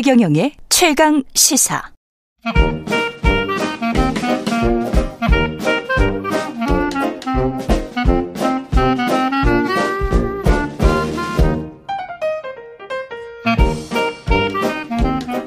최경영의 최강 시사.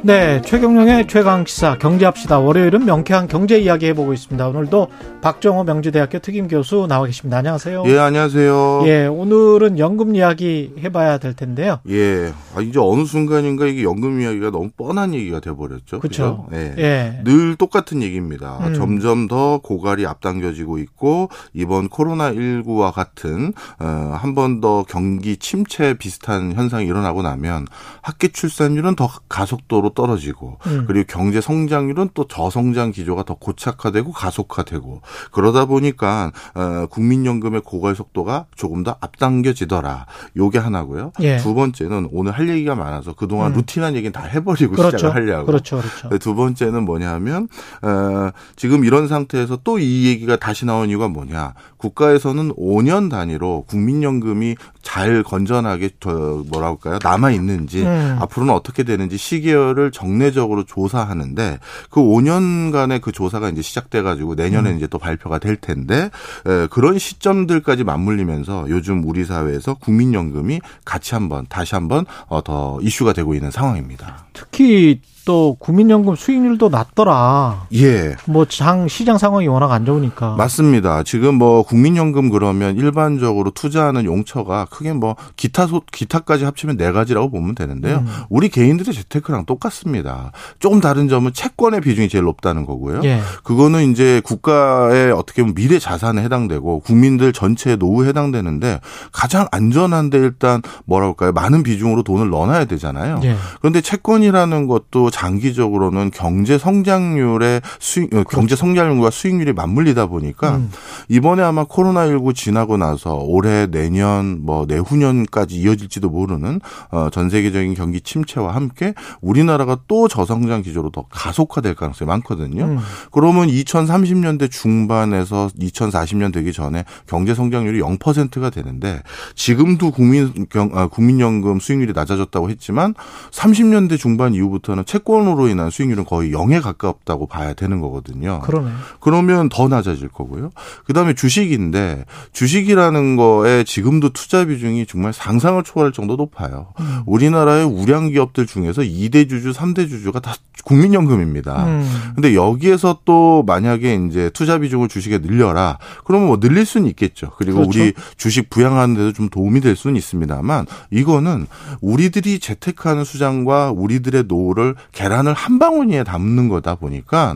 네, 최경영의 최강 시사 경제합시다. 월요일은 명쾌한 경제 이야기 해보고 있습니다. 오늘도 박정호 명지대학교 특임 교수 나와 계십니다. 안녕하세요. 예, 안녕하세요. 예, 오늘은 연금 이야기 해봐야 될 텐데요. 예, 아, 이제 어느 순간인가 이게 연금 이야기가 너무 뻔한 얘기가 돼버렸죠. 그렇죠. 예. 예. 늘 똑같은 얘기입니다. 음. 점점 더 고갈이 앞당겨지고 있고 이번 코로나 19와 같은 어, 한 번 더 경기 침체 비슷한 현상이 일어나고 나면 학계 출산율은 더 가속도로 떨어지고 음. 그리고 경제 성장률은 또 저성장 기조가 더 고착화되고 가속화되고 그러다 보니까 어, 국민연금의 고갈 속도가 조금 더 앞당겨지더라. 요게 하나고요. 예. 두 번째는 오늘 할 얘기가 많아서 그동안 음. 루틴한 얘기는 다 해버리고 그렇죠. 시작을 하려고. 그렇죠, 그렇죠. 두 번째는 뭐냐면 어, 지금 이런 상태에서 또 이 얘기가 다시 나온 이유가 뭐냐? 국가에서는 5년 단위로 국민연금이 잘 건전하게 저 뭐라 할까요? 남아 있는지 음. 앞으로는 어떻게 되는지 시계열을 정례적으로 조사하는데 그 5년간의 그 조사가 이제 시작돼 가지고 내년에 음. 이제 또 발표가 될 텐데 에, 그런 시점들까지 맞물리면서 요즘 우리 사회에서 국민연금이 같이 한번 다시 한번 어, 더 이슈가 되고 있는 상황입니다. 특히 또 국민연금 수익률도 낮더라. 예. 뭐 장 시장 상황이 워낙 안 좋으니까. 맞습니다. 지금 뭐 국민연금 그러면 일반적으로 투자하는 용처가 크게 뭐 기타 소 기타까지 합치면 네 가지라고 보면 되는데요. 음. 우리 개인들의 재테크랑 똑같습니다. 조금 다른 점은 채권의 비중이 제일 높다는 거고요. 예. 그거는 이제 국가의 어떻게 보면 미래 자산에 해당되고 국민들 전체의 노후에 해당되는데 가장 안전한데 일단 뭐라 할까요? 많은 비중으로 돈을 넣어놔야 되잖아요. 예. 그런데 채권이라는 것도 장기적으로는 경제 성장률의 수익, 어, 경제 성장률과 수익률이 맞물리다 보니까 그렇죠. 음. 이번에 아마 코로나19 지나고 나서 올해 내년 뭐 내후년까지 이어질지도 모르는 어, 전 세계적인 경기 침체와 함께 우리나라가 또 저성장 기조로 더 가속화될 가능성이 많거든요. 음. 그러면 2030년대 중반에서 2040년 되기 전에 경제 성장률이 0%가 되는데 지금도 국민 경, 아, 국민연금 수익률이 낮아졌다고 했지만 30년대 중반 이후부터는 채권 으로 인한 수익률은 거의 0에 가깝다고 봐야 되는 거거든요. 그러네. 그러면 더 낮아질 거고요. 그다음에 주식인데 주식이라는 거에 지금도 투자 비중이 정말 상상을 초월할 정도 높아요. 음. 우리나라의 우량 기업들 중에서 2대 주주, 3대 주주가 다 국민연금입니다. 음. 근데 여기에서 또 만약에 이제 투자 비중을 주식에 늘려라. 그러면 뭐 늘릴 수는 있겠죠. 그리고 그렇죠. 우리 주식 부양하는 데도 좀 도움이 될 수는 있습니다만 이거는 우리들이 재테크하는 수장과 우리들의 노후를 계란을 한 방울이에 담는 거다 보니까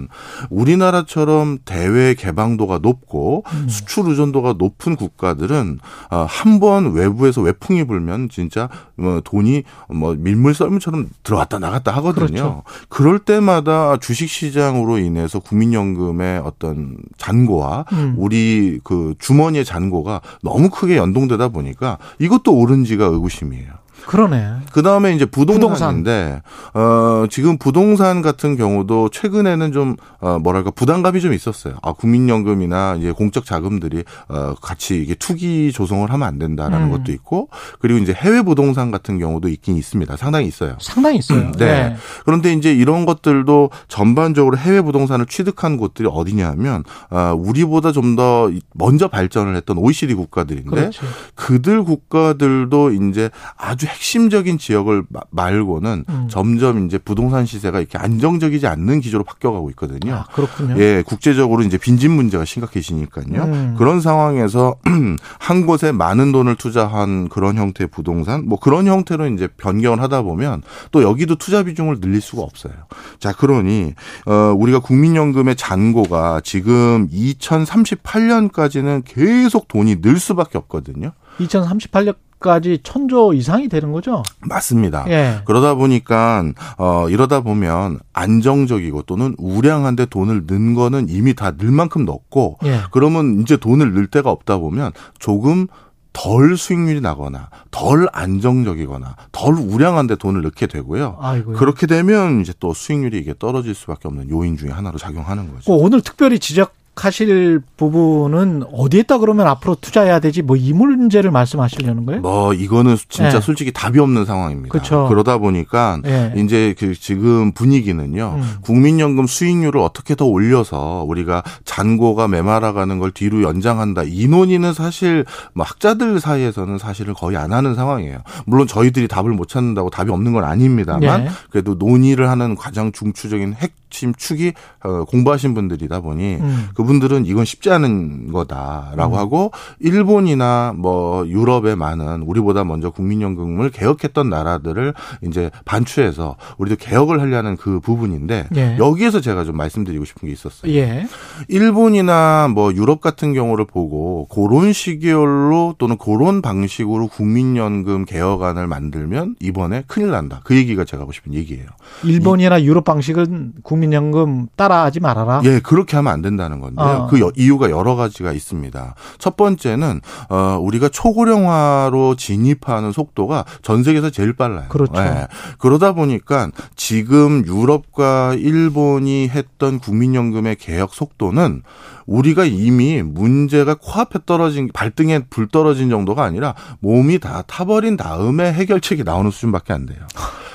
우리나라처럼 대외 개방도가 높고 음. 수출 의존도가 높은 국가들은 어, 한번 외부에서 외풍이 불면 진짜 뭐 돈이 뭐 밀물 썰물처럼 들어왔다 나갔다 하거든요. 그렇죠. 그럴 때마다 주식 시장으로 인해서 국민연금의 어떤 잔고와 음. 우리 그 주머니의 잔고가 너무 크게 연동되다 보니까 이것도 옳은지가 의구심이에요. 그러네. 그 다음에 이제 부동산인데, 어, 지금 부동산 같은 경우도 최근에는 좀, 어, 뭐랄까, 부담감이 좀 있었어요. 아, 국민연금이나 이제 공적 자금들이, 어, 같이 이게 투기 조성을 하면 안 된다라는 음. 것도 있고, 그리고 이제 해외 부동산 같은 경우도 있긴 있습니다. 상당히 있어요. 상당히 있어요. 네. 그런데 이제 이런 것들도 전반적으로 해외 부동산을 취득한 곳들이 어디냐면, 아, 우리보다 좀 더 먼저 발전을 했던 OECD 국가들인데, 그렇지. 그들 국가들도 이제 아주 핵심적인 지역을 마- 말고는 음. 점점 이제 부동산 시세가 이렇게 안정적이지 않는 기조로 바뀌어가고 있거든요. 아, 그렇군요. 예, 국제적으로 이제 빈집 문제가 심각해지니까요. 음. 그런 상황에서 한 곳에 많은 돈을 투자한 그런 형태의 부동산, 뭐 그런 형태로 이제 변경을 하다 보면 또 여기도 투자 비중을 늘릴 수가 없어요. 자, 그러니 어 우리가 국민연금의 잔고가 지금 2038년까지는 계속 돈이 늘 수밖에 없거든요. 2038년 까지 천조 이상이 되는 거죠? 맞습니다. 예. 그러다 보니까 어 이러다 보면 안정적이고 또는 우량한데 돈을 넣은 거는 이미 다 늘 만큼 넣고 예. 그러면 이제 돈을 넣을 데가 없다 보면 조금 덜 수익률이 나거나 덜 안정적이거나 덜 우량한데 돈을 넣게 되고요. 아이고. 그렇게 되면 이제 또 수익률이 이게 떨어질 수밖에 없는 요인 중에 하나로 작용하는 거죠. 오늘 특별히 지적 개혁하실 부분은 어디에다 그러면 앞으로 투자해야 되지? 뭐 이 문제를 말씀하시려는 거예요? 뭐 이거는 진짜 네. 솔직히 답이 없는 상황입니다. 그쵸. 그러다 보니까 네. 이제 그 지금 분위기는요. 음. 국민연금 수익률을 어떻게 더 올려서 우리가 잔고가 메말아가는 걸 뒤로 연장한다. 이 논의는 사실 뭐 학자들 사이에서는 사실은 거의 안 하는 상황이에요. 물론 저희들이 답을 못 찾는다고 답이 없는 건 아닙니다만 네. 그래도 논의를 하는 가장 중추적인 핵심 축이 어, 공부하신 분들이다 보니 음. 그 분들은 이건 쉽지 않은 거다라고 음. 하고 일본이나 뭐 유럽의 많은 우리보다 먼저 국민연금을 개혁했던 나라들을 이제 반추해서 우리도 개혁을 하려는 그 부분인데 예. 여기에서 제가 좀 말씀드리고 싶은 게 있었어요. 예. 일본이나 뭐 유럽 같은 경우를 보고 그런 시기열로 또는 그런 방식으로 국민연금 개혁안을 만들면 이번에 큰일 난다. 그 얘기가 제가 하고 싶은 얘기예요. 일본이나 유럽 방식은 국민연금 따라하지 말아라. 예, 그렇게 하면 안 된다는 건데 요. 어. 그 여- 이유가 여러 가지가 있습니다. 첫 번째는 어 우리가 초고령화로 진입하는 속도가 전 세계에서 제일 빨라요. 그렇죠. 예. 그러다 보니까 지금 유럽과 일본이 했던 국민연금의 개혁 속도는 우리가 이미 문제가 코앞에 떨어진 발등에 불 떨어진 정도가 아니라 몸이 다 타버린 다음에 해결책이 나오는 수준밖에 안 돼요.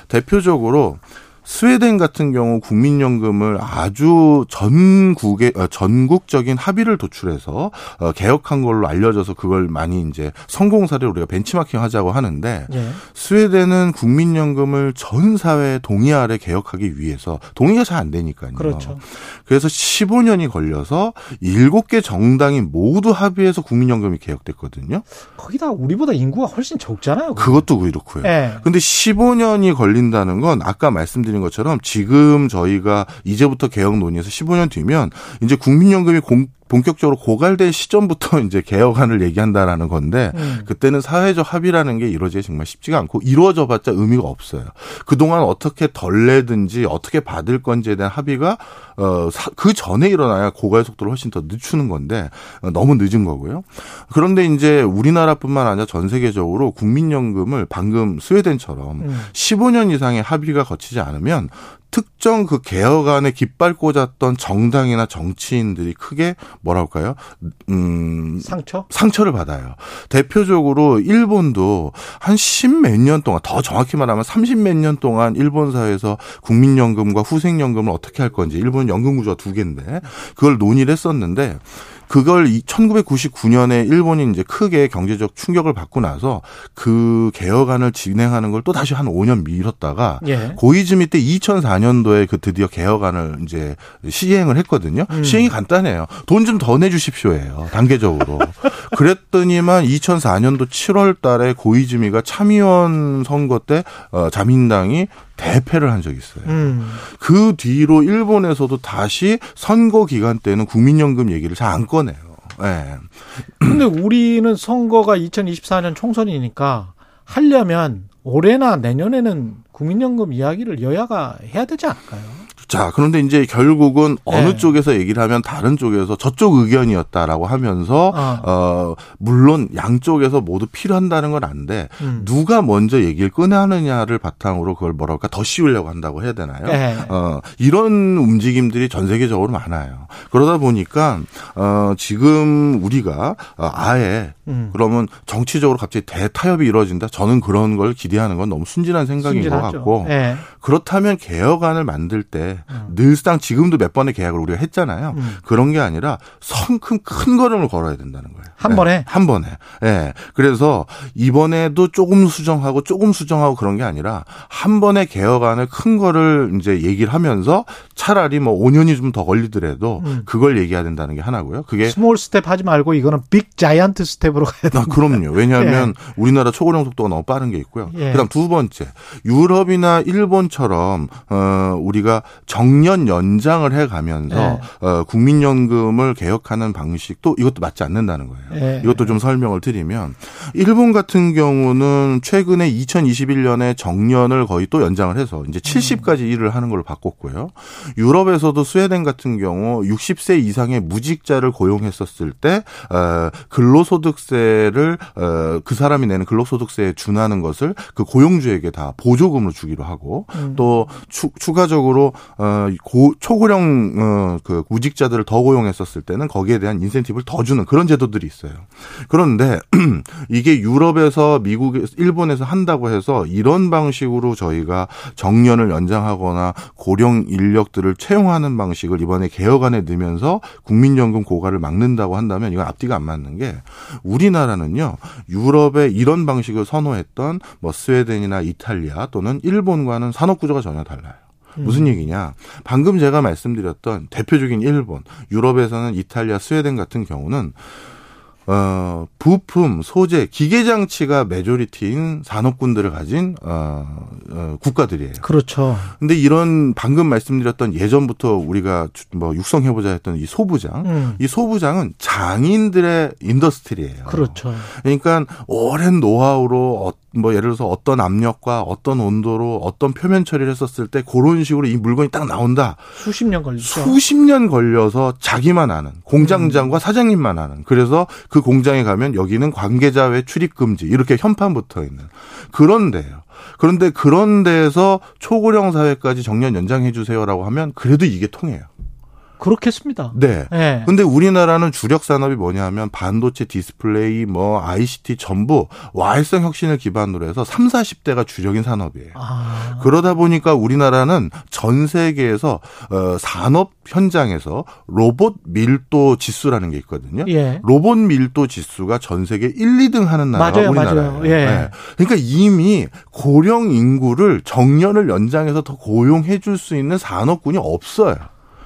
대표적으로 스웨덴 같은 경우 국민연금을 아주 전국의 어, 전국적인 합의를 도출해서 어, 개혁한 걸로 알려져서 그걸 많이 이제 성공 사례를 우리가 벤치마킹 하자고 하는데 예. 스웨덴은 국민연금을 전 사회 동의 아래 개혁하기 위해서 동의가 잘 안 되니까요. 그렇죠. 그래서 15년이 걸려서 7개 정당이 모두 합의해서 국민연금이 개혁됐거든요. 거기다 우리보다 인구가 훨씬 적잖아요. 그것도 그렇고요. 예. 근데 15년이 걸린다는 건 아까 말씀드린 것처럼 지금 저희가 이제부터 개혁 논의에서 15년 뒤면 이제 국민연금이 공- 본격적으로 고갈될 시점부터 이제 개혁안을 얘기한다라는 건데 음. 그때는 사회적 합의라는 게 이루어지기 정말 쉽지가 않고 이루어져 봤자 의미가 없어요. 그동안 어떻게 덜 내든지 어떻게 받을 건지에 대한 합의가 어, 그 전에 일어나야 고갈 속도를 훨씬 더 늦추는 건데 어, 너무 늦은 거고요. 그런데 이제 우리나라뿐만 아니라 전 세계적으로 국민연금을 방금 스웨덴처럼 음. 15년 이상의 합의가 거치지 않으면 특정 그 개혁 안에 깃발 꽂았던 정당이나 정치인들이 크게 뭐랄까요? 음, 상처? 상처를 받아요. 대표적으로 일본도 한 십 몇 년 동안 더 정확히 말하면 삼십 몇 년 동안 일본 사회에서 국민연금과 후생연금을 어떻게 할 건지 일본 연금 구조가 두 개인데 그걸 논의를 했었는데 그걸 1999년에 일본이 이제 크게 경제적 충격을 받고 나서 그 개혁안을 진행하는 걸 또 다시 한 5년 미뤘다가 예. 고이즈미 때 2004년도에 그 드디어 개혁안을 이제 시행을 했거든요. 음. 시행이 간단해요. 돈 좀 더 내주십시오예요. 단계적으로. 그랬더니만 2004년도 7월 달에 고이즈미가 참의원 선거 때 어, 자민당이 대패를 한 적이 있어요. 음. 그 뒤로 일본에서도 다시 선거 기간 때는 국민연금 얘기를 잘 안 꺼내요. 예. 근데 우리는 선거가 2024년 총선이니까 하려면 올해나 내년에는 국민연금 이야기를 여야가 해야 되지 않을까요? 자, 그런데 이제 결국은 어느 네. 쪽에서 얘기를 하면 다른 쪽에서 저쪽 의견이었다라고 하면서 어. 어, 물론 양쪽에서 모두 필요한다는 건 안돼. 음. 누가 먼저 얘기를 꺼내느냐를 바탕으로 그걸 뭐랄까 더 씌우려고 한다고 해야 되나요? 네. 어, 이런 움직임들이 전 세계적으로 많아요. 그러다 보니까 어, 지금 우리가 어, 아예 음. 그러면 정치적으로 갑자기 대타협이 이루어진다. 저는 그런 걸 기대하는 건 너무 순진한 생각인 것 순진하죠. 같고 예. 그렇다면 개혁안을 만들 때 음. 늘상 지금도 몇 번의 계약을 우리가 했잖아요. 음. 그런 게 아니라 성큼 큰 걸음을 걸어야 된다는 거예요. 한 예, 번에? 한 번에. 예. 그래서 이번에도 조금 수정하고 조금 수정하고 그런 게 아니라 한 번에 개혁안을 큰 거를 이제 얘기를 하면서 차라리 뭐 5년이 좀 더 걸리더라도 음. 그걸 얘기해야 된다는 게 하나고요. 그게 small step 하지 말고 이거는 big giant step으로 가야 돼. 아, 그럼요. 왜냐하면 우리나라 초고령 속도가 너무 빠른 게 있고요. 예. 그다음 두 번째, 유럽이나 일본처럼 어 우리가 정년 연장을 해가면서 예. 어 국민연금을 개혁하는 방식도 이것도 맞지 않는다는 거예요. 예. 이것도 좀 설명을 드리면 일본 같은 경우는 최근에 2021년에 정년을 거의 또 연장을 해서 이제 70까지 일을 하는 걸로 바꿨고요. 유럽에서도 스웨덴 같은 경우 60세 이상의 무직자를 고용했었을 때 어, 근로소득 근로소득세를 어, 그 사람이 내는 근로소득세에 준하는 것을 그 고용주에게 다 보조금으로 주기로 하고 음. 또 추, 추가적으로 어, 고, 초고령 어, 그 무직자들을 더 고용했었을 때는 거기에 대한 인센티브를 더 주는 그런 제도들이 있어요. 그런데 이게 유럽에서 미국에 일본에서 한다고 해서 이런 방식으로 저희가 정년을 연장하거나 고령 인력들을 채용하는 방식을 이번에 개혁안에 넣으면서 국민연금 고갈을 막는다고 한다면 이건 앞뒤가 안 맞는 게 우리나라는요 유럽의 이런 방식을 선호했던 뭐 스웨덴이나 이탈리아 또는 일본과는 산업 구조가 전혀 달라요. 무슨 얘기냐? 방금 제가 말씀드렸던 대표적인 일본, 유럽에서는 이탈리아, 스웨덴 같은 경우는 어, 부품, 소재, 기계 장치가 majority인 산업군들을 가진 어, 어, 국가들이에요. 그렇죠. 근데 이런 방금 말씀드렸던 예전부터 우리가 뭐 육성해 보자 했던 이 소부장, 음. 이 소부장은 장인들의 industry예요. 그렇죠. 그러니까 오랜 노하우로 어, 뭐 예를 들어서 어떤 압력과 어떤 온도로 어떤 표면 처리를 했었을 때 그런 식으로 이 물건이 딱 나온다. 수십 년 걸리죠. 수십 년 걸려서 자기만 아는 공장장과 사장님만 아는 그래서 그 공장에 가면 여기는 관계자 외 출입 금지 이렇게 현판 붙어 있는 그런데요. 그런데 그런 데에서 초고령 사회까지 정년 연장해 주세요라고 하면 그래도 이게 통해요. 그렇겠습니다. 네. 예. 근데 우리나라는 주력 산업이 뭐냐면 반도체 디스플레이 뭐 ICT 전부 와해성 혁신을 기반으로 해서 3, 40대가 주력인 산업이에요. 아. 그러다 보니까 우리나라는 전 세계에서 어, 산업 현장에서 로봇 밀도 지수라는 게 있거든요. 예. 로봇 밀도 지수가 전 세계 1, 2등 하는 나라가 맞아요, 우리나라예요. 맞아요. 예. 그러니까 이미 고령 인구를 정년을 연장해서 더 고용해 줄 수 있는 산업군이 없어요.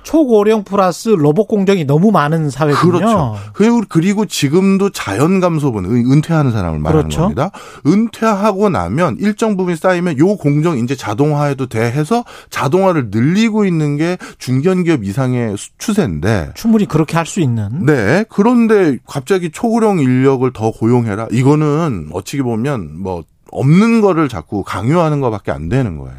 초고령 플러스 로봇 공정이 너무 많은 사회군요. 그렇죠. 그리고 그리고 지금도 자연 감소분 은- 은퇴하는 사람을 말하는 그렇죠. 겁니다. 은퇴하고 나면 일정 부분이 쌓이면 요 공정 이제 자동화해도 돼 해서 자동화를 늘리고 있는 게 중견기업 이상의 수- 추세인데 충분히 그렇게 할 수 있는. 네. 그런데 갑자기 초고령 인력을 더 고용해라. 이거는 어찌 보면 뭐 없는 거를 자꾸 강요하는 것밖에 안 되는 거예요.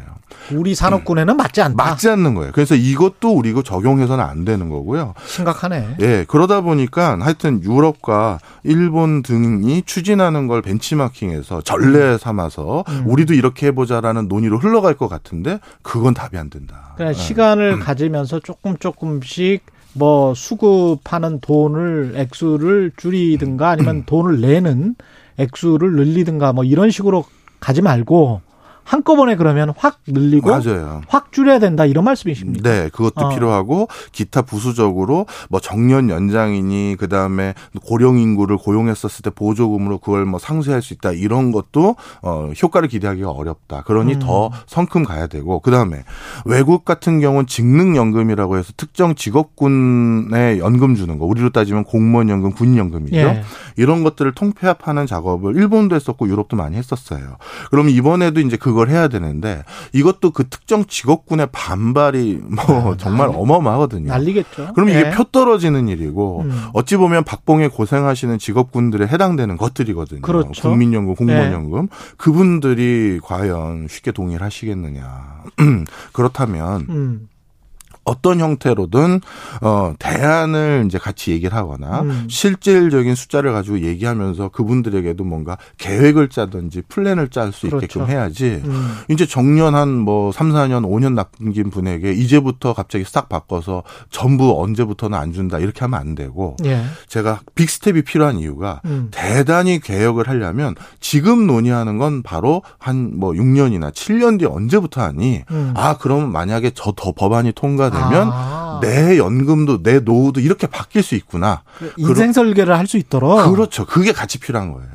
우리 산업군에는 맞지 않다. 맞지 않는 거예요. 그래서 이것도 우리가 적용해서는 안 되는 거고요. 심각하네. 예, 그러다 보니까 하여튼 유럽과 일본 등이 추진하는 걸 벤치마킹해서 전례 삼아서 음. 우리도 이렇게 해보자라는 논의로 흘러갈 것 같은데 그건 답이 안 된다. 그러니까 예. 시간을 가지면서 조금 조금씩 뭐 수급하는 돈을 액수를 줄이든가 아니면 돈을 내는 액수를 늘리든가 뭐 이런 식으로 가지 말고 한꺼번에 그러면 확 늘리고 맞아요. 확 줄여야 된다 이런 말씀이십니까? 네, 그것도 어. 필요하고 기타 부수적으로 뭐 정년 연장이니 그다음에 고령 인구를 고용했었을 때 보조금으로 그걸 뭐 상쇄할 수 있다 이런 것도 어 효과를 기대하기가 어렵다. 그러니 음. 더 성큼 가야 되고 그다음에 외국 같은 경우는 직능 연금이라고 해서 특정 직업군에 연금 주는 거 우리로 따지면 공무원 연금, 군 연금이죠. 예. 이런 것들을 통폐합하는 작업을 일본도 했었고 유럽도 많이 했었어요. 그럼 이번에도 이제 그걸 해야 되는데 이것도 그 특정 직업군의 반발이 뭐 정말 어마어마하거든요. 난리겠죠. 그럼 이게 예. 표 떨어지는 일이고 음. 어찌 보면 박봉에 고생하시는 직업군들에 해당되는 것들이거든요. 그렇죠. 국민연금, 네. 공무원연금 그분들이 과연 쉽게 동의를 하시겠느냐. 그렇다면 음. 어떤 형태로든 어 대안을 이제 같이 얘기를 하거나 음. 실질적인 숫자를 가지고 얘기하면서 그분들에게도 뭔가 계획을 짜든지 플랜을 짤수 그렇죠. 있게끔 해야지. 음. 이제 정년 한 뭐 3, 4년, 5년 남긴 분에게 이제부터 갑자기 싹 바꿔서 전부 언제부터는 안 준다 이렇게 하면 안 되고 예. 제가 big step이 필요한 이유가 음. 대단히 개혁을 하려면 지금 논의하는 건 바로 한 뭐 6년이나 7년 뒤에 언제부터 하니 음. 아 그러면 만약에 저 더 법안이 통과 되면 아. 내 연금도 내 노후도 이렇게 바뀔 수 있구나. 인생 설계를 할 수 있도록 그렇죠. 그게 같이 필요한 거예요.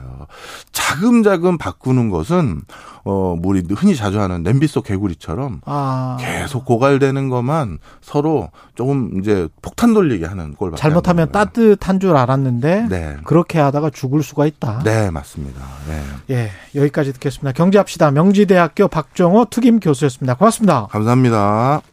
자금자금 바꾸는 것은 어, 뭐 우리 흔히 자주 하는 냄비 속 개구리처럼 아. 계속 고갈되는 것만 서로 조금 이제 폭탄 돌리게 하는 꼴밖에 잘못하면 거예요. 따뜻한 줄 알았는데 네. 그렇게 하다가 죽을 수가 있다. 네, 맞습니다. 네. 예, 여기까지 듣겠습니다. 경제합시다. 명지대학교 박정호 특임 교수였습니다. 고맙습니다. 감사합니다.